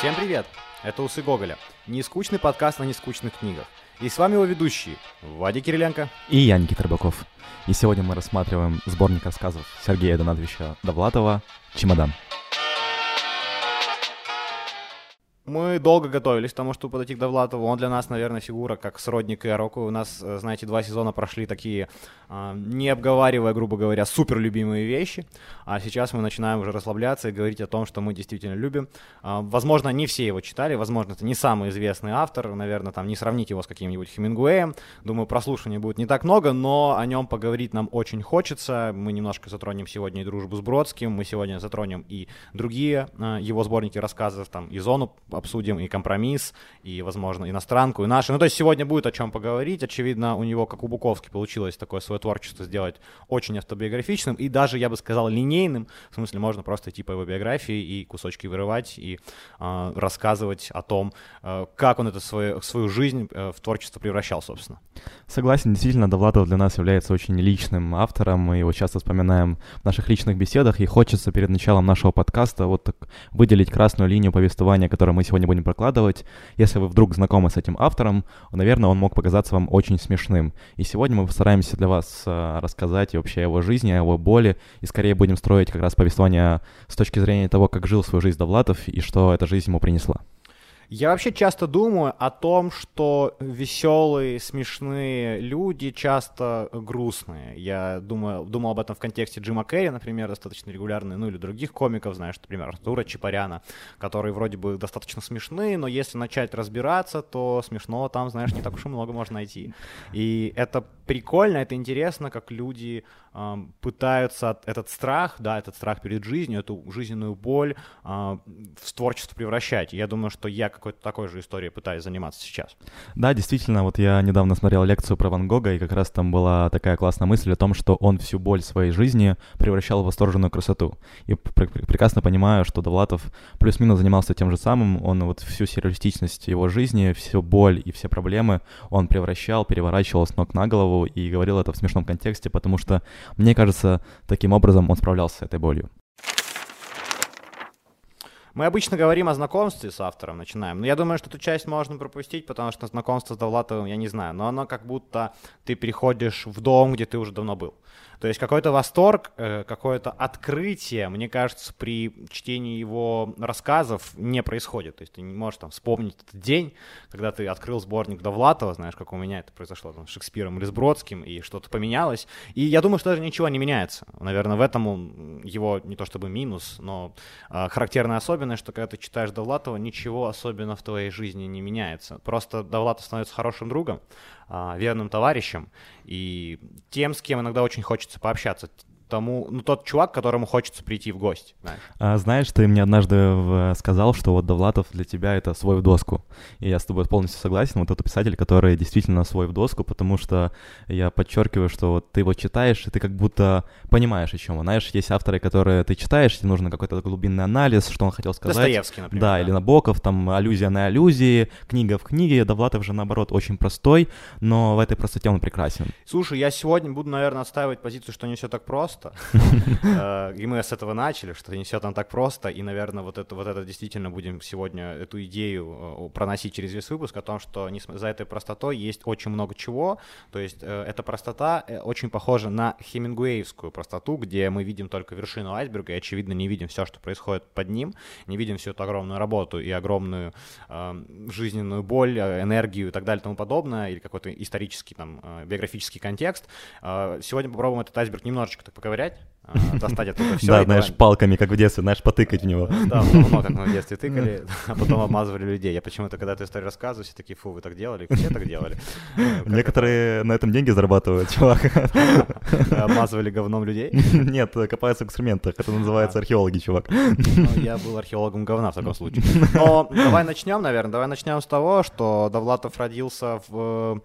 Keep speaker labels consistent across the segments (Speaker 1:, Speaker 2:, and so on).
Speaker 1: Всем привет! Это «Усы Гоголя». Нескучный подкаст о нескучных книгах. И с вами его ведущие Вадик Кириленко
Speaker 2: и я, Никита. И сегодня мы рассматриваем сборник рассказов Сергея Донатовича Довлатова «Чемодан».
Speaker 1: Мы долго готовились к тому, чтобы подойти к Довлатову. Он для нас, наверное, фигура как сродник Иороку. У нас, э, знаете, два сезона прошли такие, а, не обговаривая, грубо говоря, супер любимые вещи. А сейчас мы начинаем уже расслабляться и говорить о том, что мы действительно любим. А, возможно, не все его читали, возможно, это не самый известный автор. Наверное, там не сравнить его с каким-нибудь Хемингуэем. Думаю, прослушивания будет не так много, но о нем поговорить нам очень хочется. Мы немножко затронем сегодня и дружбу с Бродским, мы сегодня затронем и другие его сборники рассказов, там, и зону обсудим и компромисс, и, возможно, иностранку, и наши. Ну, то есть сегодня будет о чем поговорить. Очевидно, у него, как у Буковски, получилось такое свое творчество сделать очень автобиографичным и даже, я бы сказал, линейным. В смысле, можно просто идти по его биографии и кусочки вырывать, и э, рассказывать о том, э, как он это свою, свою жизнь э, в творчество превращал, собственно.
Speaker 2: Согласен, действительно, Довлатов для нас является очень личным автором, мы его часто вспоминаем в наших личных беседах, и хочется перед началом нашего подкаста вот так выделить красную линию повествования, которую мы сегодня будем прокладывать. Если вы вдруг знакомы с этим автором, наверное, он мог показаться вам очень смешным. И сегодня мы постараемся для вас э, рассказать вообще о его жизни, о его боли, и скорее будем строить как раз повествование с точки зрения того, как жил свою жизнь Довлатов и что эта жизнь ему принесла.
Speaker 1: Я вообще часто думаю о том, что веселые, смешные люди часто грустные. Я думаю, думал об этом в контексте Джима Керри, например, достаточно регулярный, ну или других комиков, знаешь, например, Артура Чапаряна, которые вроде бы достаточно смешные, но если начать разбираться, то смешного там, знаешь, не так уж и много можно найти. И это прикольно, это интересно, как люди пытаются этот страх, да, этот страх перед жизнью, эту жизненную боль э, в творчество превращать. Я думаю, что я какой-то такой же историей пытаюсь заниматься сейчас.
Speaker 2: Да, действительно, вот я недавно смотрел лекцию про Ван Гога, и как раз там была такая классная мысль о том, что он всю боль своей жизни превращал в восторженную красоту. И пр- прекрасно понимаю, что Довлатов плюс-минус занимался тем же самым, он вот всю сюрреалистичность его жизни, всю боль и все проблемы он превращал, переворачивал с ног на голову и говорил это в смешном контексте, потому что, мне кажется, таким образом он справлялся с этой болью.
Speaker 1: Мы обычно говорим о знакомстве с автором, начинаем. Но я думаю, что эту часть можно пропустить, потому что знакомство с Довлатовым, я не знаю, но оно как будто ты приходишь в дом, где ты уже давно был. То есть какой-то восторг, э, какое-то открытие, мне кажется, при чтении его рассказов не происходит. То есть ты не можешь там вспомнить этот день, когда ты открыл сборник Довлатова, знаешь, как у меня это произошло там, с Шекспиром или с Бродским, и что-то поменялось. И я думаю, что даже ничего не меняется. Наверное, в этом его не то чтобы минус, но э, характерная особенность, что когда ты читаешь Довлатова, ничего особенно в твоей жизни не меняется. Просто Довлатов становится хорошим другом, а, верным товарищем и тем, с кем иногда очень хочется пообщаться, тому, ну, тот чувак, которому хочется прийти в гости.
Speaker 2: Знаешь, а, знаешь ты мне однажды сказал, что вот Довлатов для тебя это свой в доску. И я с тобой полностью согласен. Вот тот писатель, который действительно свой в доску, потому что я подчеркиваю, что вот ты его читаешь, и ты как будто понимаешь, о чем он. Знаешь, есть авторы, которые ты читаешь, тебе нужно какой-то глубинный анализ, что он хотел сказать.
Speaker 1: Достоевский, например.
Speaker 2: Да, да, или Набоков, там аллюзия на аллюзии, книга в книге. Довлатов же, наоборот, очень простой, но в этой простоте он прекрасен.
Speaker 1: Слушай, я сегодня буду, наверное, отстаивать позицию, что не все так просто просто. Э, и мы с этого начали, что не все там так просто. И, наверное, вот это, вот это действительно будем сегодня эту идею э, проносить через весь выпуск о том, что за этой простотой есть очень много чего. То есть э, эта простота очень похожа на хемингуэевскую простоту, где мы видим только вершину айсберга и, очевидно, не видим все, что происходит под ним, не видим всю эту огромную работу и огромную жизненную боль, энергию и так далее и тому подобное, или какой-то исторический, там, биографический контекст. Сегодня попробуем этот айсберг немножечко так поковырять, а, достать оттуда все.
Speaker 2: Да, знаешь, палками, как в детстве, знаешь, потыкать в него.
Speaker 1: Да, много как мы в детстве тыкали, а потом обмазывали людей. Я почему-то, когда эту историю рассказываю, все такие, фу, вы так делали, все так делали.
Speaker 2: Некоторые на этом деньги зарабатывают, чувак.
Speaker 1: Обмазывали говном людей?
Speaker 2: Нет, копаются в экскрементах, это называется а. археологи, чувак.
Speaker 1: Ну, я был археологом говна в таком случае. Но давай начнем, наверное, давай начнем с того, что Довлатов родился в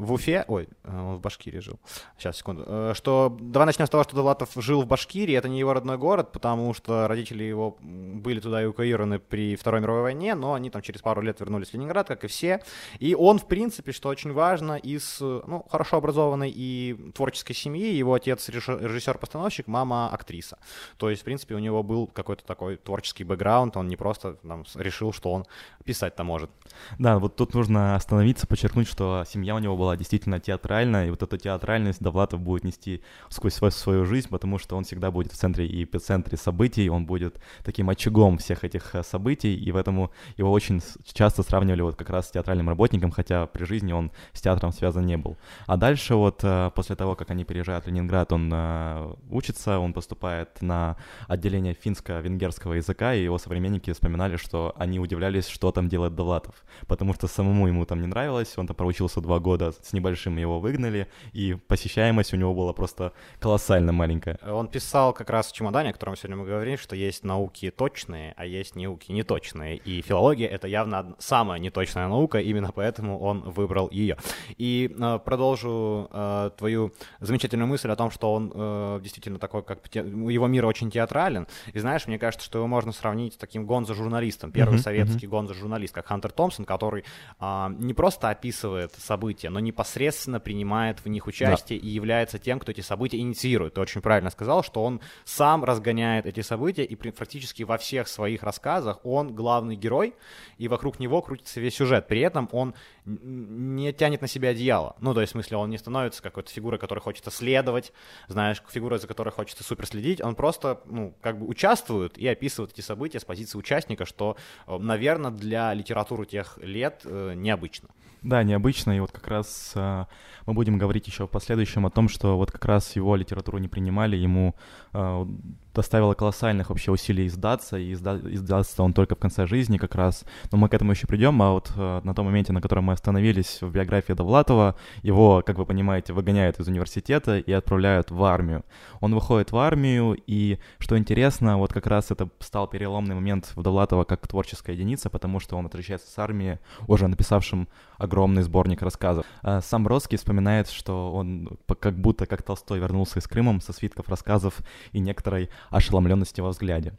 Speaker 1: в Уфе, ой, он в Башкирии жил, сейчас, секунду, э, что, давай начнем с того, что Довлатов жил в Башкирии, это не его родной город, потому что родители его были туда эвакуированы при Второй мировой войне, но они там через пару лет вернулись в Ленинград, как и все. И он, в принципе, что очень важно, из ну, хорошо образованной и творческой семьи, его отец режиссер-постановщик, мама актриса. То есть, в принципе, у него был какой-то такой творческий бэкграунд, он не просто там, решил, что он писать-то может.
Speaker 2: Да, вот тут нужно остановиться, подчеркнуть, что семья у него была действительно театральная, и вот эту театральность Довлатов будет нести сквозь свою, свою жизнь, потому что он всегда будет в центре и эпицентре событий, он будет таким очагом всех этих э, событий, и поэтому его очень часто сравнивали вот как раз с театральным работником, хотя при жизни он с театром связан не был. А дальше вот э, после того, как они переезжают в Ленинград, он э, учится, он поступает на отделение финско-венгерского языка, и его современники вспоминали, что они удивлялись, что там делает Довлатов, потому что самому ему там не нравилось, он там проучился два года с небольшим, его выгнали, и посещаемость у него была просто колоссально маленькая.
Speaker 1: Он писал как раз в чемодане, о котором сегодня мы говорим, что есть науки точные, а есть науки неточные, и филология — это явно самая неточная наука, именно поэтому он выбрал ее. И э, продолжу э, твою замечательную мысль о том, что он э, действительно такой, как те... его мир очень театрален, и знаешь, мне кажется, что его можно сравнить с таким гонзо-журналистом, первый uh-huh, советский гонзо-журналист, как Хантер Томпсон, который э, не просто описывает события, но непосредственно принимает в них участие да. и является тем, кто эти события инициирует. Ты очень правильно сказал, что он сам разгоняет эти события, и практически во всех своих рассказах он главный герой, и вокруг него крутится весь сюжет. При этом он не тянет на себя одеяло. Ну, то есть, в смысле, он не становится какой-то фигурой, которой хочется следовать, знаешь, фигурой, за которой хочется супер следить. Он просто, ну, как бы участвует и описывает эти события с позиции участника, что, э, наверное, для литературы тех лет э, необычно.
Speaker 2: Да, необычно, и вот как раз э, мы будем говорить еще в последующем о том, что вот как раз его литературу не принимали, ему э, доставило колоссальных вообще усилий издаться, и изда- издаться он только в конце жизни как раз, но мы к этому еще придем, а вот э, на том моменте, на котором мы остановились в биографии Довлатова, его, как вы понимаете, выгоняют из университета и отправляют в армию. Он выходит в армию, и, что интересно, вот как раз это стал переломный момент в Довлатова как творческая единица, потому что он отличается с армии, уже написавшим огромный сборник рассказов. А сам Бродский вспоминает, что он как будто как Толстой вернулся из Крыма со свитков рассказов и некоторой ошеломленности во взгляде.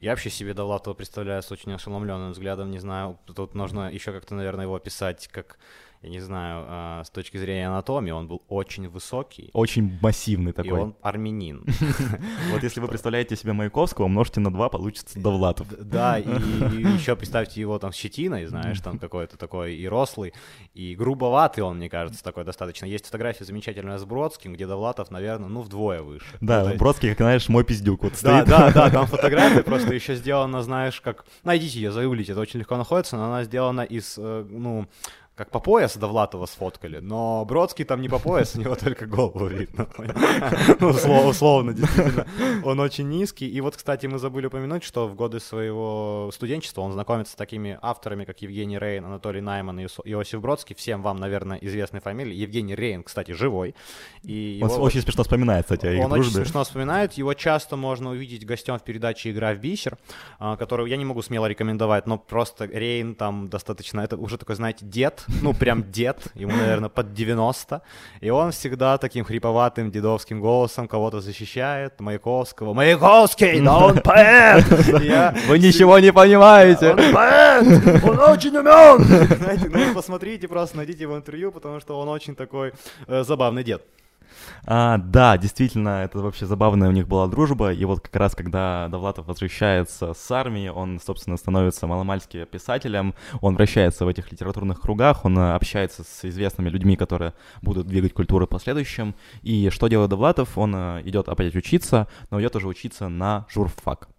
Speaker 1: Я вообще себе Довлатова представляю с очень ошеломленным взглядом, не знаю, тут нужно еще как-то, наверное, его описать как я не знаю, а, с точки зрения анатомии, он был очень высокий.
Speaker 2: Очень массивный такой.
Speaker 1: И он армянин.
Speaker 2: Вот если вы представляете себе Маяковского, умножьте на два, получится Довлатов.
Speaker 1: Да, и еще представьте его там с щетиной, знаешь, там какой-то такой и рослый, и грубоватый он, мне кажется, такой достаточно. Есть фотография замечательная с Бродским, где Довлатов, наверное, ну, вдвое выше.
Speaker 2: Да, Бродский, как знаешь, мой пиздюк вот
Speaker 1: стоит. Да, да, да, там фотография просто еще сделана, знаешь, как... Найдите ее, загуглите, это очень легко находится, но она сделана из, э, ну, как по пояс Довлатова сфоткали, но Бродский там не по пояс, у него только голову видно. Ну, условно, действительно. Он очень низкий. И вот, кстати, мы забыли упомянуть, что в годы своего студенчества он знакомится с такими авторами, как Евгений Рейн, Анатолий Найман и Иосиф Бродский. Всем вам, наверное, известные фамилии. Евгений Рейн, кстати, живой.
Speaker 2: И он очень смешно вспоминает, кстати, о
Speaker 1: их Он дружбе. очень смешно вспоминает. Его часто можно увидеть гостем в передаче «Игра в бисер», а, которую я не могу смело рекомендовать, но просто Рейн там достаточно... Это уже такой, знаете, дед, ну, прям дед, ему, наверное, под 90, и он всегда таким хриповатым дедовским голосом кого-то защищает, Маяковского. Маяковский, да он поэт!
Speaker 2: Вы ничего не понимаете!
Speaker 1: Он поэт! Он очень умен! Знаете, ну, посмотрите, просто найдите его интервью, потому что он очень такой э, забавный дед.
Speaker 2: А, да, действительно, это вообще забавная у них была дружба, и вот как раз когда Довлатов возвращается с армии, он, собственно, становится маломальски писателем, он вращается в этих литературных кругах, он э, общается с известными людьми, которые будут двигать культуру в последующем, и что делает Довлатов? Он э, идет опять учиться, но идет уже учиться на журфак.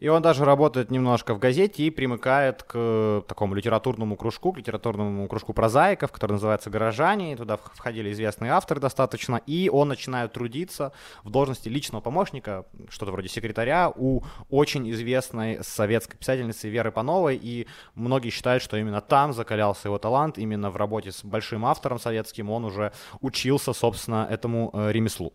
Speaker 1: И он даже работает немножко в газете и примыкает к такому литературному кружку, к литературному кружку прозаиков, который называется «Горожане». И туда входили известные авторы достаточно. И он начинает трудиться в должности личного помощника, что-то вроде секретаря, у очень известной советской писательницы Веры Пановой. И многие считают, что именно там закалялся его талант, именно в работе с большим автором советским он уже учился, собственно, этому э, ремеслу.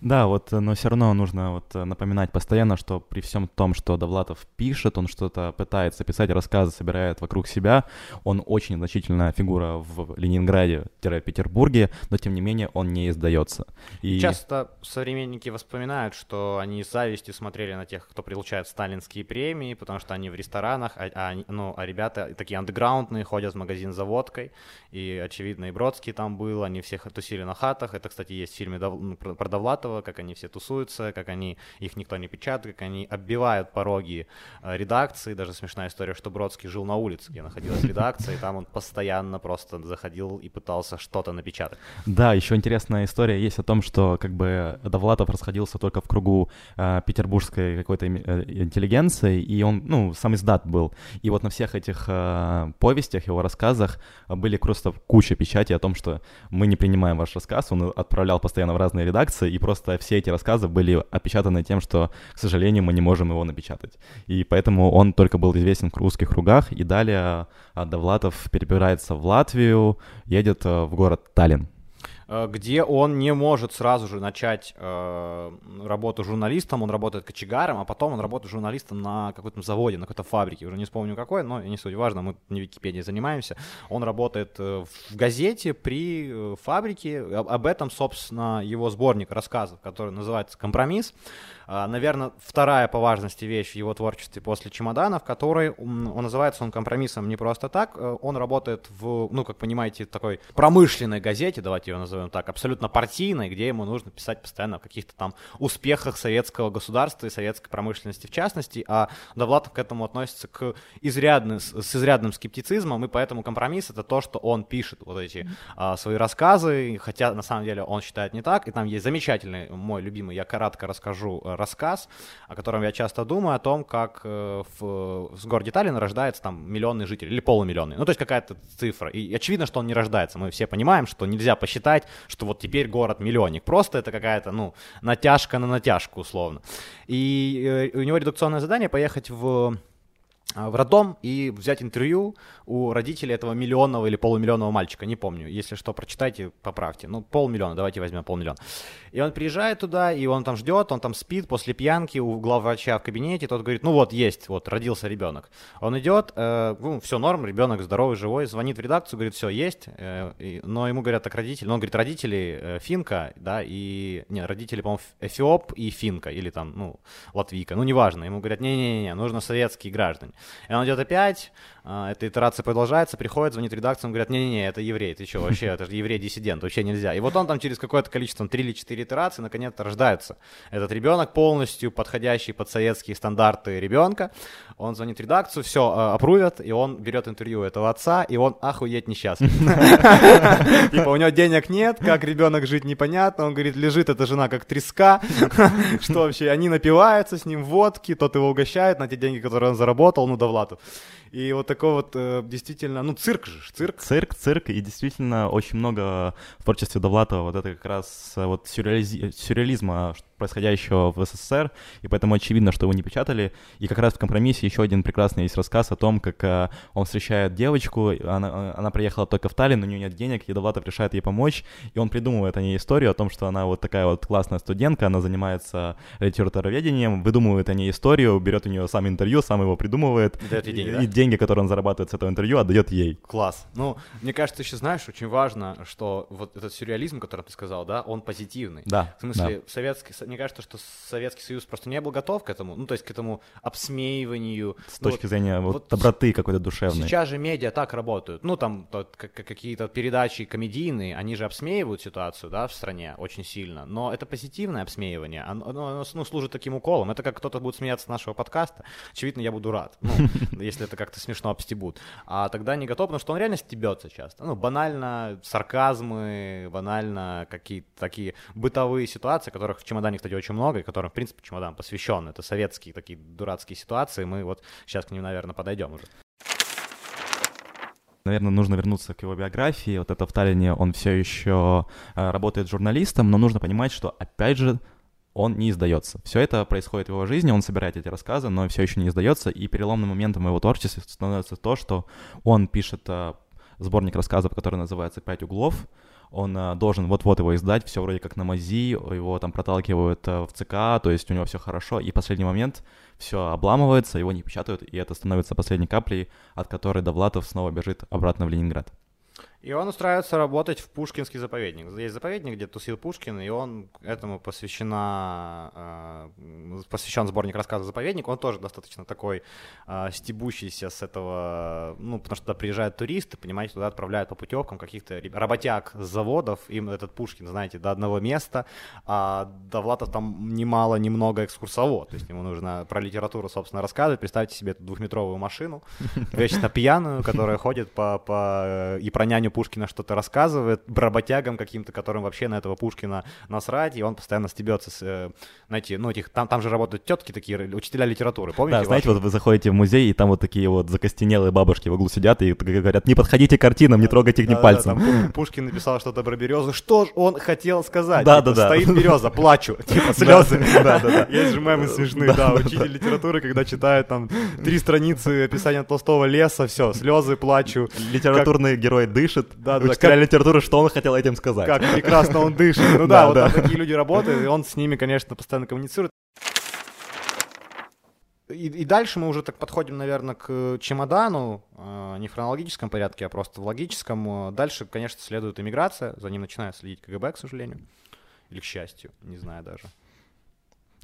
Speaker 2: Да, вот, но все равно нужно вот напоминать постоянно, что при всем том, что Довлатов пишет, он что-то пытается писать, рассказы собирает вокруг себя, он очень значительная фигура в Ленинграде-Петербурге, но тем не менее он не издается.
Speaker 1: И... Часто современники вспоминают, что они с завистью смотрели на тех, кто получает сталинские премии, потому что они в ресторанах, а, а, ну, а ребята такие андеграундные, ходят в магазин за водкой, и, очевидно, и Бродский там был, они всех тусили на хатах, это, кстати, есть в фильме ну, про Довлатова, как они все тусуются, как они, их никто не печатает, как они оббивают пороги э, редакции, даже смешная история, что Бродский жил на улице, где находилась редакция, и там он постоянно просто заходил и пытался что-то напечатать.
Speaker 2: Да, еще интересная история есть о том, что как бы Довлатов расходился только в кругу э, петербургской какой-то э, интеллигенции, и он, ну, сам издат был. И вот на всех этих э, повестях, его рассказах были просто куча печати о том, что мы не принимаем ваш рассказ, он отправлял постоянно в разные редакции, и просто все эти рассказы были опечатаны тем, что, к сожалению, мы не можем его напечатать. И поэтому он только был известен в русских кругах, и далее э, Довлатов перебирается в Латвию, едет э, в город Таллин.
Speaker 1: Э, где он не может сразу же начать э, работу журналистом, он работает кочегаром, а потом он работает журналистом на каком-то заводе, на какой-то фабрике, уже не вспомню какой, но не суть важно, мы не Википедией занимаемся. Он работает э, в газете при э, фабрике, об этом, собственно, его сборник рассказов, который называется «Компромисс». А, наверное, вторая по важности вещь в его творчестве после «Чемоданов», который, он называется он компромиссом не просто так, он работает в, ну, как понимаете, такой промышленной газете, давайте ее назовем так, абсолютно партийной, где ему нужно писать постоянно о каких-то там успехах советского государства и советской промышленности в частности, а Довлатов к этому относится к изрядно, с изрядным скептицизмом, и поэтому компромисс — это то, что он пишет вот эти а, свои рассказы, хотя на самом деле он считает не так, и там есть замечательный, мой любимый, я кратко расскажу э, рассказ, о котором я часто думаю, о том, как э, в, в городе Таллин рождается там миллионный житель или полумиллионный. Ну, то есть какая-то цифра. И очевидно, что он не рождается. Мы все понимаем, что нельзя посчитать, что вот теперь город миллионник. Просто это какая-то, ну, натяжка на натяжку, условно. И э, у него редакционное задание поехать в в роддом и взять интервью у родителей этого миллионного или полумиллионного мальчика, не помню. Если что, прочитайте, поправьте. Ну, полмиллиона, давайте возьмем полмиллиона. И он приезжает туда, и он там ждет, он там спит после пьянки у главврача в кабинете, тот говорит, ну вот, есть, вот, родился ребенок. Он идет, э, ну, все норм, ребенок здоровый, живой, звонит в редакцию, говорит, все, есть, э, и, но ему говорят, так родители, ну, он говорит, родители э, финка, да, и, не, родители, по-моему, эфиоп и финка, или там, ну, латвийка, ну, неважно, ему говорят, не-не-не, нужно советские граждане. И он идет опять, а, эта итерация продолжается, приходит, звонит редакциям, говорят, не-не-не, это еврей, ты что, вообще, это же еврей-диссидент, вообще нельзя. И вот он там через какое-то количество, 3 или 4 итерации, наконец-то рождается. Этот ребенок полностью подходящий под советские стандарты ребенка. Он звонит в редакцию, все, а, approve ят, и он берет интервью этого отца, и он охуеть несчастлив. Типа у него денег нет, как ребенок жить непонятно, он говорит, лежит эта жена как треска, что вообще, они напиваются с ним водки, тот его угощает на те деньги, которые он заработал, ну, Довлатов. И вот такой вот э, действительно, ну, цирк же, цирк.
Speaker 2: Цирк, цирк, и действительно очень много в творчестве Довлатова вот это как раз э, вот сюрреализ... сюрреализма, происходящего в СССР, и поэтому очевидно, что его не печатали. И как раз в компромиссе еще один прекрасный есть рассказ о том, как э, он встречает девочку, она, она приехала только в Таллин, у нее нет денег, и Довлатов решает ей помочь, и он придумывает о ней историю о том, что она вот такая вот классная студентка, она занимается литературоведением, выдумывает о ней историю, берет у нее сам интервью, сам его придумывает, и, деньги, и, да? Деньги, которые он зарабатывает с этого интервью, отдает ей.
Speaker 1: Класс. Ну, мне кажется, еще знаешь, очень важно, что вот этот сюрреализм, который ты сказал, да, он позитивный.
Speaker 2: Да.
Speaker 1: В смысле,
Speaker 2: да.
Speaker 1: советский, мне кажется, что Советский Союз просто не был готов к этому, ну, то есть к этому обсмеиванию.
Speaker 2: С ну, точки вот, зрения вот, вот доброты какой-то душевной.
Speaker 1: Сейчас же медиа так работают. Ну, там тот, какие-то передачи комедийные, они же обсмеивают ситуацию, да, в стране очень сильно, но это позитивное обсмеивание, оно, оно ну, служит таким уколом. Это как кто-то будет смеяться с нашего подкаста, очевидно, я буду рад, ну, если это как-то смешно обстебут. А тогда не готов, потому что он реально стебется часто. Ну, банально сарказмы, банально какие-то такие бытовые ситуации, которых в чемодане, кстати, очень много, и которым, в принципе, чемодан посвящен. Это советские такие дурацкие ситуации, мы вот сейчас к ним, наверное, подойдем уже
Speaker 2: наверное, нужно вернуться к его биографии. Вот это в Таллине он все еще э, работает журналистом, но нужно понимать, что, опять же, он не издается. Все это происходит в его жизни, он собирает эти рассказы, но все еще не издается, и переломным моментом его творчества становится то, что он пишет э, сборник рассказов, который называется «Пять углов», он а, должен вот-вот его издать, все вроде как на мази, его там проталкивают а, в ЦК, то есть у него все хорошо, и последний момент все обламывается, его не печатают, и это становится последней каплей, от которой Довлатов снова бежит обратно в Ленинград.
Speaker 1: И он устраивается работать в Пушкинский заповедник. Есть заповедник, где тусил Пушкин, и он этому посвящена, э, посвящен сборник рассказов «Заповедник». Он тоже достаточно такой э, стебущийся с этого, ну, потому что туда приезжают туристы, понимаете, туда отправляют по путевкам каких-то работяг с заводов, им этот Пушкин, знаете, до одного места, а Довлатов там немало, немного экскурсовод, то есть ему нужно про литературу, собственно, рассказывать. Представьте себе эту двухметровую машину, вечно пьяную, которая ходит по, по и про няню Пушкина что-то рассказывает, работягам каким-то, которым вообще на этого Пушкина насрать, и он постоянно стебется с, э, знаете, ну, этих, там, там же работают тетки такие, учителя литературы, помните?
Speaker 2: Да, знаете, вот вы заходите в музей, и там вот такие вот закостенелые бабушки в углу сидят и говорят, не подходите к картинам, не трогайте их ни пальцем.
Speaker 1: Пушкин написал что-то про березу, что ж он хотел сказать?
Speaker 2: Да, да, да.
Speaker 1: Стоит береза, плачу, типа слезы. Да, да, да. Есть же мемы смешные, да, учитель литературы, когда читает там три страницы описания Толстого леса, все, слезы, плачу.
Speaker 2: Литературный герой дышит, дышит. Да, да. Учителя как... литературы, что он хотел этим сказать.
Speaker 1: Как прекрасно он дышит. Ну да, вот там такие люди работают, и он с ними, конечно, постоянно коммуницирует. И, и дальше мы уже так подходим, наверное, к чемодану, э, не в хронологическом порядке, а просто в логическом. Дальше, конечно, следует иммиграция, за ним начинает следить КГБ, к сожалению, или к счастью, не знаю даже.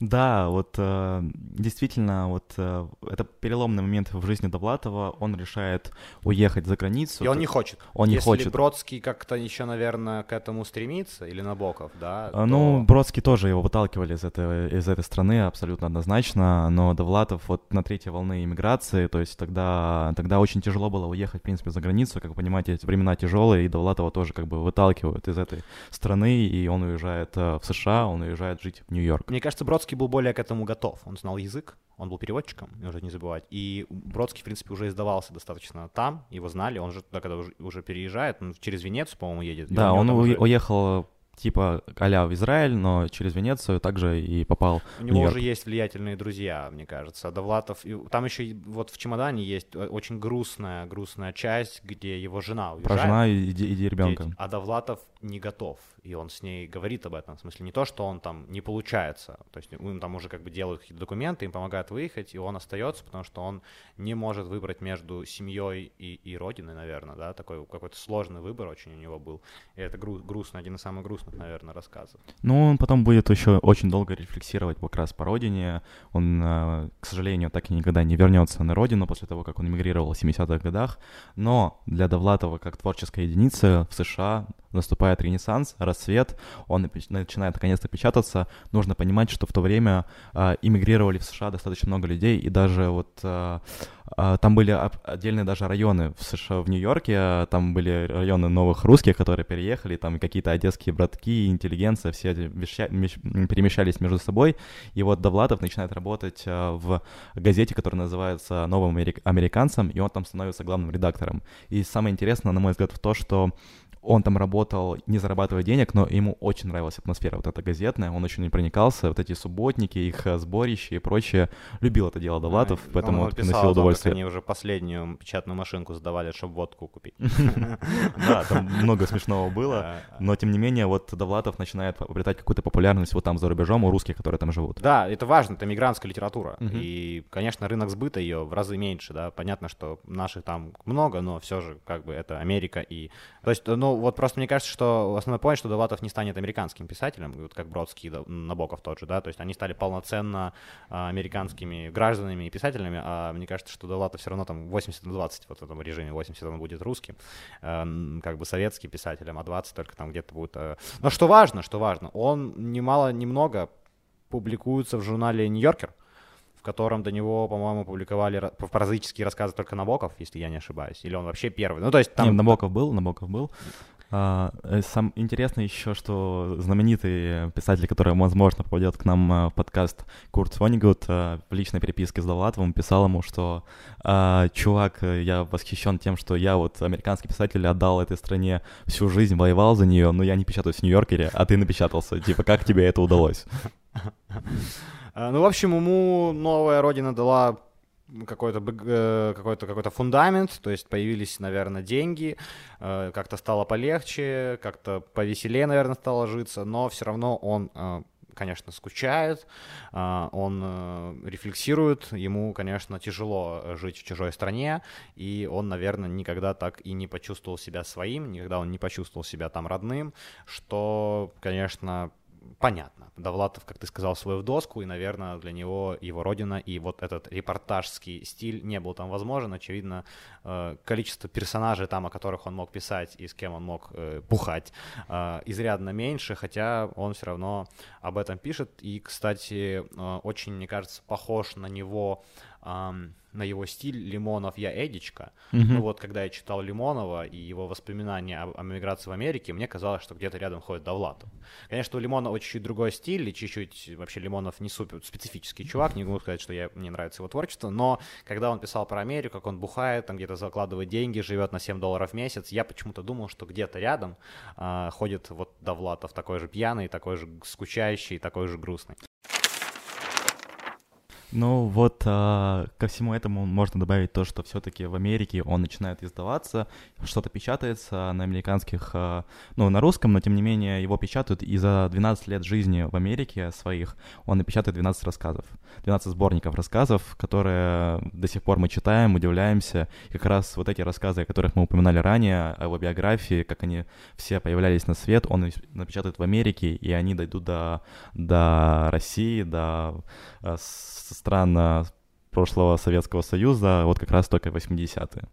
Speaker 2: Да, вот э, действительно, вот э, это переломный момент в жизни Довлатова. Он решает уехать за границу.
Speaker 1: И он не хочет.
Speaker 2: Он не
Speaker 1: Если
Speaker 2: хочет.
Speaker 1: Бродский как-то еще, наверное, к этому стремится, или Набоков, да?
Speaker 2: А, ну, то... Бродский тоже его выталкивали из этой, из этой страны абсолютно однозначно, но Довлатов вот на третьей волны иммиграции, то есть тогда, тогда очень тяжело было уехать, в принципе, за границу. Как вы понимаете, эти времена тяжелые, и Довлатова тоже как бы выталкивают из этой страны, и он уезжает э, в США, он уезжает жить в Нью-Йорк.
Speaker 1: Мне кажется, Бродский Бродский был более к этому готов. Он знал язык, он был переводчиком, нужно не забывать. И Бродский, в принципе, уже издавался достаточно там, его знали. Он же туда, когда уже, уже переезжает, он через Венецию, по-моему, едет.
Speaker 2: Да, он уже... уехал типа а в Израиль, но через Венецию также и попал
Speaker 1: У него уже есть влиятельные друзья, мне кажется. Довлатов, там еще вот в чемодане есть очень грустная, грустная часть, где его жена уезжает.
Speaker 2: Про жена и, и, и ребенка.
Speaker 1: А Довлатов не готов, и он с ней говорит об этом. В смысле, не то, что он там не получается, то есть им там уже как бы делают какие-то документы, им помогают выехать, и он остается, потому что он не может выбрать между семьей и, и родиной, наверное, да, такой какой-то сложный выбор очень у него был. И это гру- грустно, один из самых грустных, наверное, рассказов.
Speaker 2: Ну, он потом будет еще очень долго рефлексировать как раз по родине. Он, э, к сожалению, так и никогда не вернется на родину после того, как он эмигрировал в 70-х годах. Но для Довлатова, как творческой единицы в США, наступает ренессанс, рассвет, он начинает наконец-то печататься. Нужно понимать, что в то время э, иммигрировали в США достаточно много людей, и даже вот э, э, там были отдельные даже районы в США, в Нью-Йорке, там были районы новых русских, которые переехали, там какие-то одесские братки, интеллигенция, все веща, перемещались между собой, и вот Довлатов начинает работать в газете, которая называется «Новым американцем», и он там становится главным редактором. И самое интересное, на мой взгляд, в то, что он там работал, не зарабатывая денег, но ему очень нравилась атмосфера вот эта газетная, он очень не проникался, вот эти субботники, их э, сборища и прочее, любил это дело Довлатов, а, поэтому он приносил удовольствие.
Speaker 1: они уже последнюю печатную машинку сдавали, чтобы водку купить.
Speaker 2: Да, там много смешного было, но тем не менее вот Довлатов начинает обретать какую-то популярность вот там за рубежом у русских, которые там живут.
Speaker 1: Да, это важно, это мигрантская литература, и, конечно, рынок сбыта ее в разы меньше, да, понятно, что наших там много, но все же как бы это Америка и... То есть, ну, вот просто мне кажется, что основной point, что Довлатов не станет американским писателем, вот как Бродский, Набоков тот же, да, то есть они стали полноценно а, американскими гражданами и писателями, а мне кажется, что Довлатов все равно там 80 на 20 вот в этом режиме, 80 он будет русским, э, как бы советским писателем, а 20 только там где-то будет... Э... Но что важно, что важно, он немало, немного публикуется в журнале «Нью-Йоркер», котором до него, по-моему, публиковали прозаические рассказы только Набоков, если я не ошибаюсь. Или он вообще первый. Ну, то есть там...
Speaker 2: Не, Набоков был, Набоков был. А, э, сам интересно еще, что знаменитый писатель, который, возможно, попадет к нам э, в подкаст, Курт Вонигут, э, в личной переписке с Довлатовым писал ему, что а, «Чувак, я восхищен тем, что я вот американский писатель отдал этой стране всю жизнь, воевал за нее, но я не печатаюсь в Нью-Йоркере, а ты напечатался. Типа, как тебе это удалось?»
Speaker 1: Ну, в общем, ему новая родина дала какой-то э, какой-то какой-то фундамент, то есть появились, наверное, деньги, э, как-то стало полегче, как-то повеселее, наверное, стало житься, но все равно он э, конечно, скучает, он рефлексирует, ему, конечно, тяжело жить в чужой стране, и он, наверное, никогда так и не почувствовал себя своим, никогда он не почувствовал себя там родным, что, конечно, понятно. Довлатов, как ты сказал, свою в доску, и, наверное, для него его родина и вот этот репортажский стиль не был там возможен. Очевидно, э, количество персонажей там, о которых он мог писать и с кем он мог э, бухать, э, изрядно меньше, хотя он все равно об этом пишет. И, кстати, очень, мне кажется, похож на него на его стиль Лимонов «Я Эдичка». Mm-hmm. Ну вот, когда я читал Лимонова и его воспоминания об, об эмиграции в Америке, мне казалось, что где-то рядом ходит Довлатов. Конечно, у Лимонова чуть-чуть другой стиль, и чуть-чуть вообще Лимонов не супер специфический чувак, не могу сказать, что я, мне нравится его творчество, но когда он писал про Америку, как он бухает, там где-то закладывает деньги, живет на 7 долларов в месяц, я почему-то думал, что где-то рядом э, ходит вот Довлатов, такой же пьяный, такой же скучающий, такой же грустный.
Speaker 2: Ну вот а, ко всему этому можно добавить то, что все-таки в Америке он начинает издаваться, что-то печатается на американских, а, ну на русском, но тем не менее его печатают, и за 12 лет жизни в Америке своих он напечатает 12 рассказов, 12 сборников рассказов, которые до сих пор мы читаем, удивляемся, и как раз вот эти рассказы, о которых мы упоминали ранее, о его биографии, как они все появлялись на свет, он напечатает в Америке, и они дойдут до, до России, до а, стран прошлого Советского Союза, вот как раз только 80-е.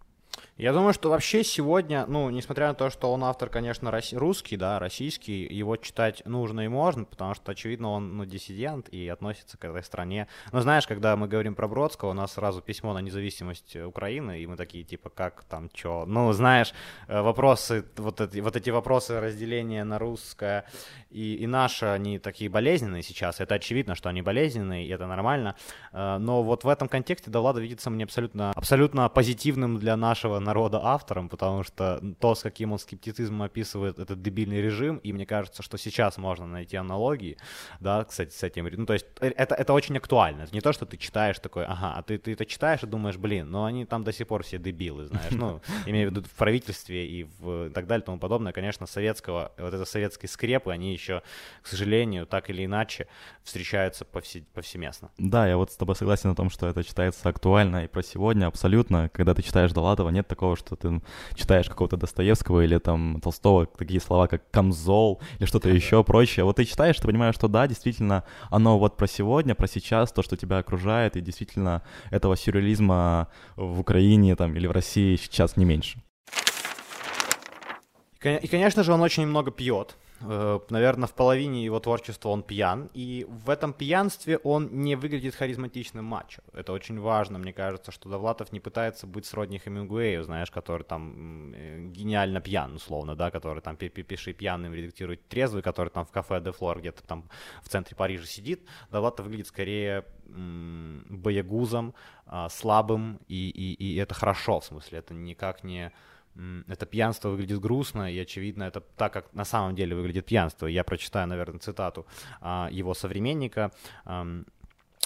Speaker 1: Я думаю, что вообще сегодня, ну, несмотря на то, что он автор, конечно, русский, да, российский, его читать нужно и можно, потому что, очевидно, он, ну, диссидент и относится к этой стране. Но знаешь, когда мы говорим про Бродского, у нас сразу письмо на независимость Украины, и мы такие, типа, как там, чё? Ну, знаешь, э, вопросы, вот эти, вот эти вопросы разделения на русское и, и наше, они такие болезненные сейчас. Это очевидно, что они болезненные, и это нормально. Э, но вот в этом контексте Довлада видится мне абсолютно, абсолютно позитивным для нашего автором, потому что то, с каким он скептицизмом описывает этот дебильный режим, и мне кажется, что сейчас можно найти аналогии, да, кстати, с этим. Ну, то есть э, это, это очень актуально. Это не то, что ты читаешь такой, ага, а ты, ты это читаешь и думаешь, блин, но они там до сих пор все дебилы, знаешь. Ну, имею в виду в правительстве и в и так далее и тому подобное. Конечно, советского, вот это советские скрепы, они еще, к сожалению, так или иначе встречаются повсе, повсеместно.
Speaker 2: Да, я вот с тобой согласен на том, что это читается актуально и про сегодня абсолютно. Когда ты читаешь Доладова, нет такого, что ты читаешь какого-то Достоевского или там Толстого, такие слова, как камзол или что-то еще прочее. Вот ты читаешь, ты понимаешь, что да, действительно, оно вот про сегодня, про сейчас, то, что тебя окружает, и действительно этого сюрреализма в Украине там или в России сейчас не меньше.
Speaker 1: И, конечно же, он очень много пьет. Э, наверное, в половине его творчества он пьян, и в этом пьянстве он не выглядит харизматичным мачо. Это очень важно, мне кажется, что Довлатов не пытается быть сродни Хемингуэю, знаешь, который там э, гениально пьян, условно, да, который там пиши пьяным, редактирует трезвый, который там в кафе Де Флор где-то там в центре Парижа сидит. Довлатов выглядит скорее боягузом, а, слабым, и, и, и это хорошо, в смысле, это никак не это пьянство выглядит грустно, и, очевидно, это так, как на самом деле выглядит пьянство. Я прочитаю, наверное, цитату а, его современника.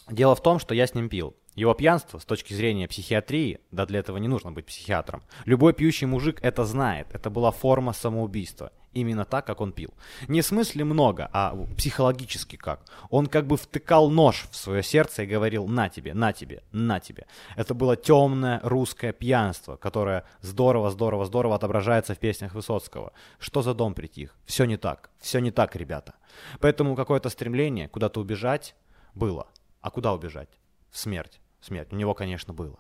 Speaker 1: Дело в том, что я с ним пил. Его пьянство, с точки зрения психиатрии, да для этого не нужно быть психиатром, любой пьющий мужик это знает, это была форма самоубийства именно так, как он пил. Не в смысле много, а психологически как. Он как бы втыкал нож в свое сердце и говорил «на тебе, на тебе, на тебе». Это было темное русское пьянство, которое здорово, здорово, здорово отображается в песнях Высоцкого. Что за дом притих? Все не так, все не так, ребята. Поэтому какое-то стремление куда-то убежать было. А куда убежать? В смерть. Смерть. У него, конечно, было.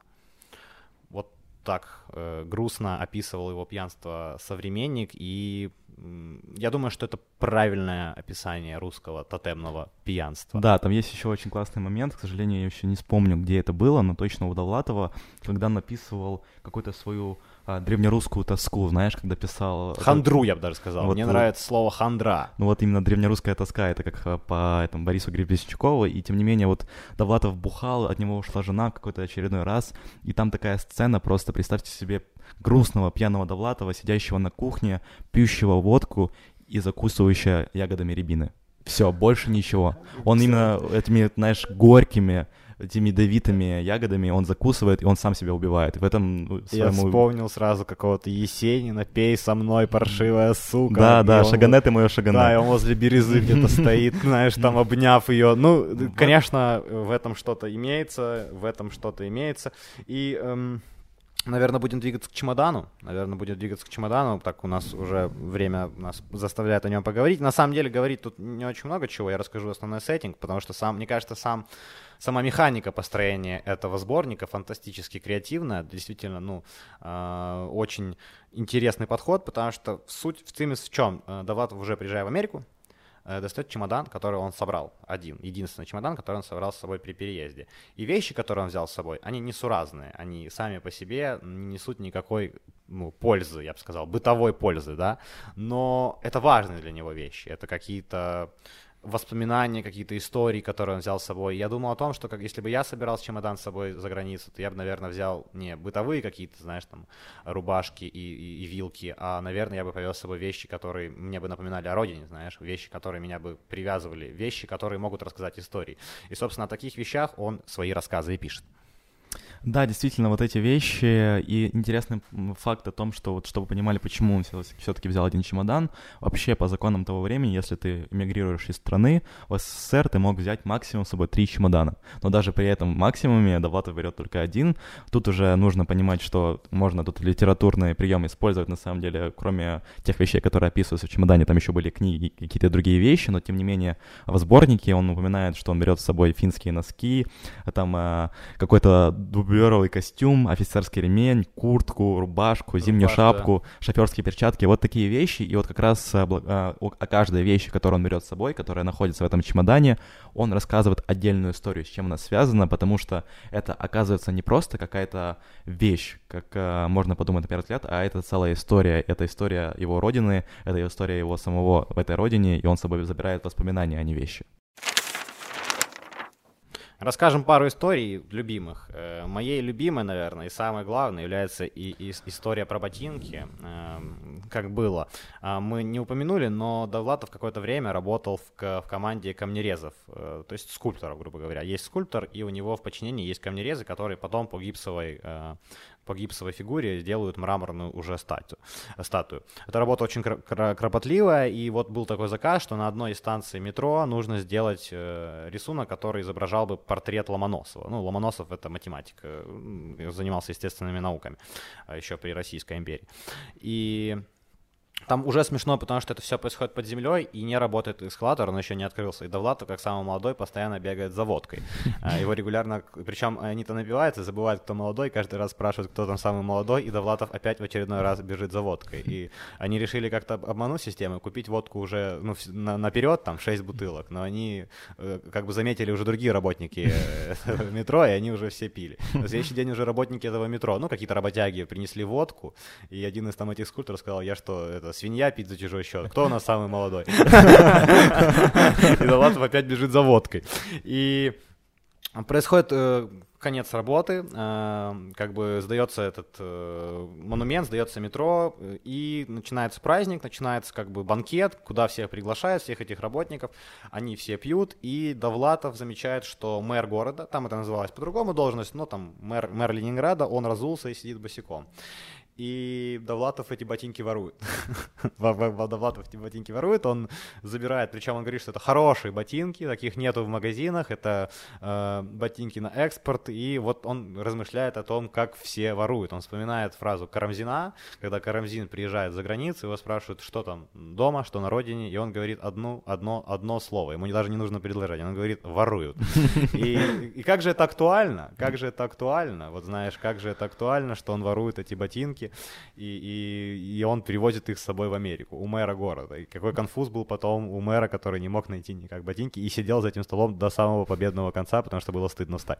Speaker 1: Вот так э, грустно описывал его пьянство современник, и я думаю, что это правильное описание русского тотемного пьянства.
Speaker 2: Да, там есть еще очень классный момент, к сожалению, я еще не вспомню, где это было, но точно у Довлатова, когда написывал какую-то свою древнерусскую тоску, знаешь, когда писал...
Speaker 1: Хандру, я бы даже сказал. Вот, Мне вот, нравится слово хандра.
Speaker 2: Ну вот именно древнерусская тоска, это как а, по этому Борису Гребенщикову, и тем не менее вот Довлатов бухал, от него ушла жена какой-то очередной раз, и там такая сцена, просто представьте себе грустного пьяного Довлатова, сидящего на кухне, пьющего водку и закусывающего ягодами рябины. Все, больше ничего. Он именно этими, знаешь, горькими, этими ядовитыми ягодами, он закусывает, и он сам себя убивает. И в этом
Speaker 1: ну, своему... Я вспомнил сразу какого-то Есенина, пей со мной, паршивая сука.
Speaker 2: Да, да, он... шагане ты мое шагане.
Speaker 1: Да, и он возле березы где-то стоит, знаешь, там обняв ее. Ну, конечно, в этом что-то имеется, в этом что-то имеется. И... Эм Наверное, будем двигаться к чемодану. Наверное, будем двигаться к чемодану. Так у нас уже время нас заставляет о нем поговорить. На самом деле, говорить тут не очень много чего. Я расскажу основной сеттинг, потому что сам, мне кажется, сам, сама механика построения этого сборника фантастически креативная. Действительно, ну, э, очень интересный подход, потому что суть в цимис в чем? Э, Давлатов уже приезжая в Америку, достает чемодан, который он собрал, один, единственный чемодан, который он собрал с собой при переезде. И вещи, которые он взял с собой, они несуразные, они сами по себе не несут никакой ну, пользы, я бы сказал, бытовой пользы, да, но это важные для него вещи, это какие-то воспоминания, какие-то истории, которые он взял с собой. Я думал о том, что как если бы я собирал чемодан с собой за границу, то я бы, наверное, взял не бытовые какие-то, знаешь, там, рубашки и, и, и вилки, а, наверное, я бы повез с собой вещи, которые мне бы напоминали о родине, знаешь, вещи, которые меня бы привязывали, вещи, которые могут рассказать истории. И, собственно, о таких вещах он свои рассказы и пишет.
Speaker 2: Да, действительно, вот эти вещи. И интересный факт о том, что вот чтобы понимали, почему он все-таки взял один чемодан. Вообще, по законам того времени, если ты эмигрируешь из страны, в СССР ты мог взять максимум с собой три чемодана. Но даже при этом максимуме Довлатов берет только один. Тут уже нужно понимать, что можно тут литературные приемы использовать, на самом деле, кроме тех вещей, которые описываются в чемодане, там еще были книги, какие-то другие вещи, но тем не менее в сборнике он упоминает, что он берет с собой финские носки, там э, какой-то дубленый костюм, офицерский ремень, куртку, рубашку, зимнюю Рубаш, шапку, шоферские перчатки, вот такие вещи. И вот как раз о, э, о, о каждой вещи, которую он берет с собой, которая находится в этом чемодане, он рассказывает отдельную историю, с чем она связана, потому что это оказывается не просто какая-то вещь, как э, можно подумать на первый взгляд, а это целая история, это история его родины, это история его самого в этой родине, и он с собой забирает воспоминания, а не вещи.
Speaker 1: Расскажем пару историй любимых. Э, моей любимой, наверное, и самой главной является и, и история про ботинки, эм, как было. А, мы не упомянули, но Довлатов какое-то время работал в, в команде камнерезов, э, то есть скульпторов, грубо говоря. Есть скульптор, и у него в подчинении есть камнерезы, которые потом по гипсовой э, по гипсовой фигуре делают мраморную уже статую. статую. Эта работа очень кропотливая, и вот был такой заказ, что на одной из станций метро нужно сделать э, рисунок, который изображал бы портрет Ломоносова. Ну, Ломоносов — это математик, занимался естественными науками а еще при Российской империи. И там уже смешно, потому что это все происходит под землей и не работает эскалатор, он еще не открылся. И Довлатов, как самый молодой, постоянно бегает за водкой. А, его регулярно, причем они-то напиваются, забывают, кто молодой, каждый раз спрашивают, кто там самый молодой, и Довлатов опять в очередной раз бежит за водкой. И они решили как-то обмануть систему, купить водку уже ну, на, наперед, там 6 бутылок, но они э, как бы заметили уже другие работники э, метро, и они уже все пили. На следующий день уже работники этого метро, ну, какие-то работяги принесли водку, и один из там этих скульпторов сказал, я что, это свинья пить за чужой счет. Кто у нас самый молодой? И Довлатов опять бежит за водкой. И происходит э, конец работы, э, как бы сдается этот э, монумент, сдается метро, и начинается праздник, начинается как бы банкет, куда всех приглашают, всех этих работников, они все пьют, и Довлатов замечает, что мэр города, там это называлось по-другому должность, но там мэр, мэр Ленинграда, он разулся и сидит босиком и Довлатов эти ботинки ворует. Довлатов эти ботинки ворует, он забирает, причем он говорит, что это хорошие ботинки, таких нету в магазинах, это э, ботинки на экспорт, и вот он размышляет о том, как все воруют. Он вспоминает фразу Карамзина, когда Карамзин приезжает за границу, его спрашивают, что там дома, что на родине, и он говорит одну, одно, одно слово, ему даже не нужно предложить, он говорит воруют. И, и как же это актуально, как же это актуально, вот знаешь, как же это актуально, что он ворует эти ботинки, ботинки, и, и, и он привозит их с собой в Америку, у мэра города. И какой конфуз был потом у мэра, который не мог найти никак ботинки, и сидел за этим столом до самого победного конца, потому что было стыдно встать.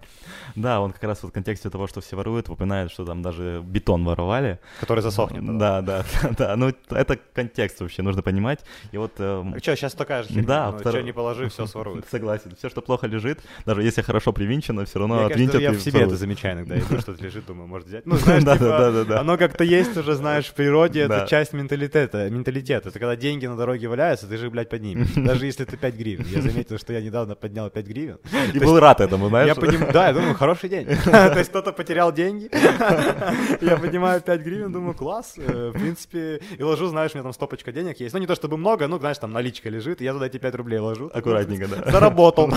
Speaker 2: Да, он как раз вот в контексте того, что все воруют, упоминает, что там даже бетон воровали.
Speaker 1: Который засохнет.
Speaker 2: Да, да, да, да. Ну, это контекст вообще, нужно понимать. И вот... Э...
Speaker 1: А что, сейчас такая же херня? Да. Ну, втор... Что не положи, все своруют.
Speaker 2: Согласен. Все, что плохо лежит, даже если хорошо привинчено, все равно
Speaker 1: отвинтят. Я в себе это замечаю иногда. Иду, что-то лежит, думаю, может взять. Ну, знаешь, типа, оно как как-то есть уже, знаешь, в природе, это часть менталитета, менталитета. Это когда деньги на дороге валяются, ты же, блядь, поднимешь. Даже если это 5 гривен. Я заметил, что я недавно поднял 5 гривен.
Speaker 2: И был рад этому, знаешь?
Speaker 1: Да, я думаю, хороший день. То есть кто-то потерял деньги, я поднимаю 5 гривен, думаю, класс, э, в принципе, и ложу, знаешь, у меня там стопочка денег есть. Ну, не то чтобы много, ну, знаешь, там наличка лежит, я туда эти 5 рублей ложу.
Speaker 2: Аккуратненько, да.
Speaker 1: Заработал.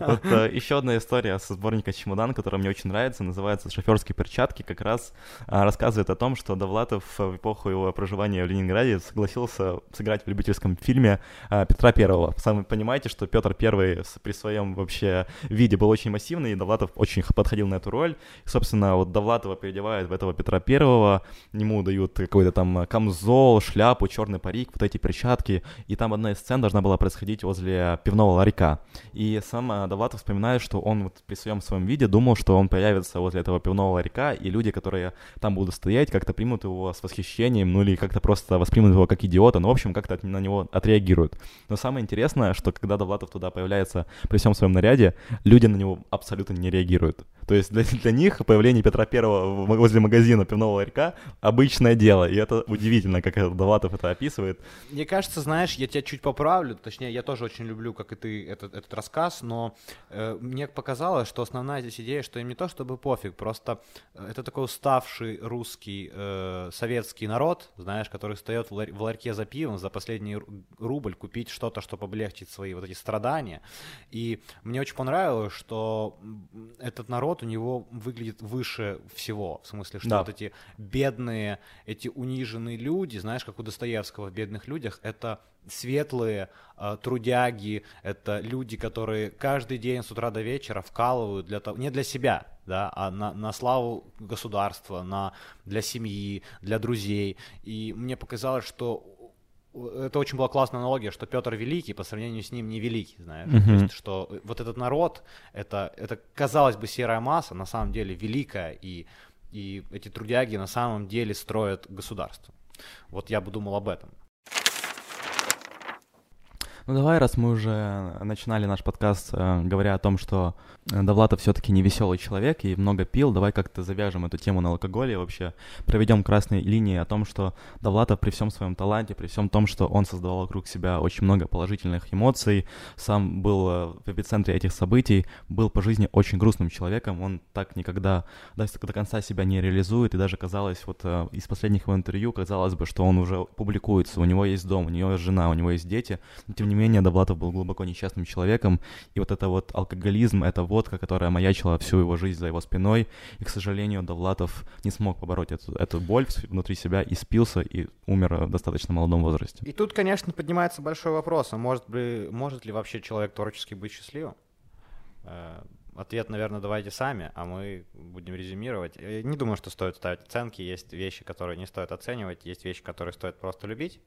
Speaker 2: Вот э, еще одна история со сборника «Чемодан», которая мне очень нравится, называется «Шоферские перчатки», как раз а, рассказывает о том, что Довлатов в эпоху его проживания в Ленинграде согласился сыграть в любительском фильме а, Петра Первого. Сами понимаете, что Петр Первый при своем вообще виде был очень массивный, и Довлатов очень подходил на эту роль. И, собственно, вот Довлатова переодевают в этого Петра Первого, ему дают какой-то там камзол, шляпу, черный парик, вот эти перчатки, и там одна из сцен должна была происходить возле пивного ларька. И сам э, Довлатов вспоминает, что он вот при своем своем виде думал, что он появится возле этого пивного ларька, и люди, которые там будут стоять, как-то примут его с восхищением, ну или как-то просто воспримут его как идиота, ну, в общем, как-то на него отреагируют. Но самое интересное, что когда Довлатов туда появляется при всем своем наряде, люди на него абсолютно не реагируют. То есть для, для них появление Петра Первого возле магазина пивного ларька обычное дело, и это удивительно, как Довлатов это описывает.
Speaker 1: Мне кажется, знаешь, я тебя чуть поправлю, точнее, я тоже очень люблю, как и ты, этот, этот рассказ, но э, мне показалось, что основная здесь идея, что им не то чтобы пофиг, просто э, это такой уставший русский э, советский народ, знаешь, который встает в, ларь, в ларьке за пивом за последний рубль купить что-то, чтобы облегчить свои вот эти страдания. И мне очень понравилось, что этот народ у него выглядит выше всего, в смысле, что да. вот эти бедные, эти униженные люди, знаешь, как у Достоевского в «Бедных людях», это светлые э, трудяги, это люди, которые каждый день с утра до вечера вкалывают для того, не для себя, да, а на, на славу государства, на, для семьи, для друзей. И мне показалось, что это очень была классная аналогия, что Петр Великий по сравнению с ним не великий, знаешь, uh-huh. то есть, что вот этот народ, это, это казалось бы серая масса, на самом деле великая, и, и эти трудяги на самом деле строят государство. Вот я бы думал об этом.
Speaker 2: Ну давай, раз мы уже начинали наш подкаст, э, говоря о том, что Довлатов все-таки не веселый человек и много пил, давай как-то завяжем эту тему на алкоголе. И вообще проведем красные линии о том, что Довлатов при всем своем таланте, при всем том, что он создавал вокруг себя очень много положительных эмоций, сам был э, в эпицентре этих событий, был по жизни очень грустным человеком, он так никогда до, до конца себя не реализует, и даже казалось, вот э, из последних его интервью казалось бы, что он уже публикуется, у него есть дом, у него есть жена, у него есть дети, но тем не менее Довлатов был глубоко несчастным человеком, и вот это вот алкоголизм, это водка, которая маячила всю его жизнь за его спиной, и, к сожалению, Довлатов не смог побороть эту, эту боль внутри себя и спился, и умер в достаточно молодом возрасте.
Speaker 1: И тут, конечно, поднимается большой вопрос, а может, ли, может ли вообще человек творчески быть счастливым? Э, ответ, наверное, давайте сами, а мы будем резюмировать. Я не думаю, что стоит ставить оценки. Есть вещи, которые не стоит оценивать, есть вещи, которые стоит просто любить.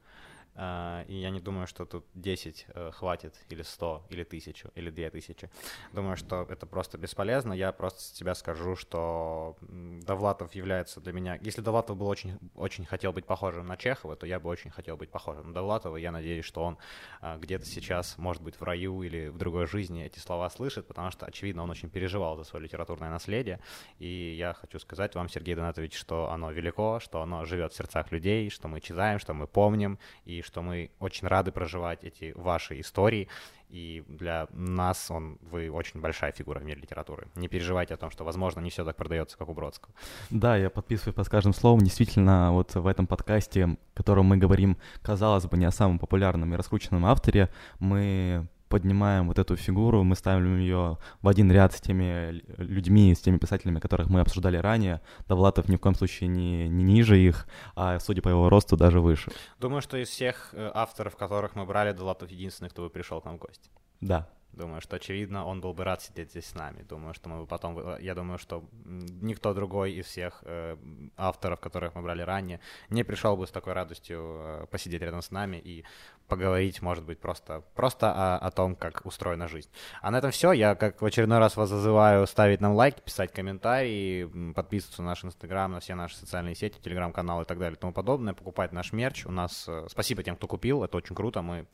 Speaker 1: А, и я не думаю, что тут 10 э, хватит, или 100, или 1000, или 2000. Думаю, что это просто бесполезно. Я просто с тебя скажу, что Довлатов является для меня... Если Довлатов был очень, очень хотел быть похожим на Чехова, то я бы очень хотел быть похожим на Довлатова. Я надеюсь, что он а, где-то сейчас, может быть, в раю или в другой жизни эти слова слышит, потому что, очевидно, он очень переживал за свое литературное наследие. И я хочу сказать вам, Сергей Донатович, что оно велико, что оно живет в сердцах людей, что мы читаем, что мы помним, и что мы очень рады проживать эти ваши истории, и для нас он, вы очень большая фигура в мире литературы. Не переживайте о том, что, возможно, не все так продается, как у Бродского.
Speaker 2: Да, я подписываюсь под каждым словом. Действительно, вот в этом подкасте, в котором мы говорим, казалось бы, не о самом популярном и раскрученном авторе, мы поднимаем вот эту фигуру, мы ставим ее в один ряд с теми людьми, с теми писателями, которых мы обсуждали ранее. Довлатов ни в коем случае не, не ниже их, а, судя по его росту, даже выше.
Speaker 1: Думаю, что из всех э, авторов, которых мы брали, Довлатов единственный, кто бы пришел к нам в гости.
Speaker 2: Да,
Speaker 1: Думаю, что, очевидно, он был бы рад сидеть здесь с нами. Думаю, что мы бы потом... Э, я думаю, что никто другой из всех э, авторов, которых мы брали ранее, не пришел бы с такой радостью э, посидеть рядом с нами и поговорить, может быть, просто, просто о, о том, как устроена жизнь. А на этом все. Я, как в очередной раз вас зазываю ставить нам лайки, писать комментарии, подписываться на наш инстаграм, на все наши социальные сети, телеграм-каналы и так далее и тому подобное, покупать наш мерч. У нас... Э, спасибо тем, кто купил, это очень круто, мы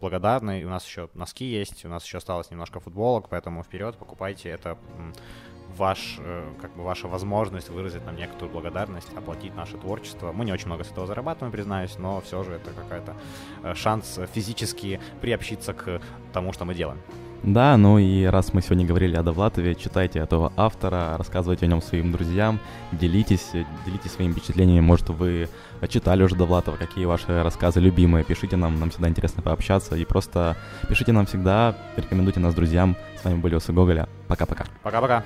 Speaker 1: благодарны. У нас еще носки есть, у нас еще осталось немножко футболок, поэтому вперед, покупайте это ваш, как бы ваша возможность выразить нам некоторую благодарность, оплатить наше творчество. Мы не очень много с этого зарабатываем, признаюсь, но все же это какая-то шанс физически приобщиться к тому, что мы делаем.
Speaker 2: Да, ну и раз мы сегодня говорили о Довлатове, читайте этого автора, рассказывайте о нем своим друзьям, делитесь, делитесь своими впечатлениями. Может, вы читали уже Довлатова, какие ваши рассказы любимые. Пишите нам, нам всегда интересно пообщаться. И просто пишите нам всегда, рекомендуйте нас друзьям. С вами были Усы Гоголя. Пока-пока.
Speaker 1: Пока-пока.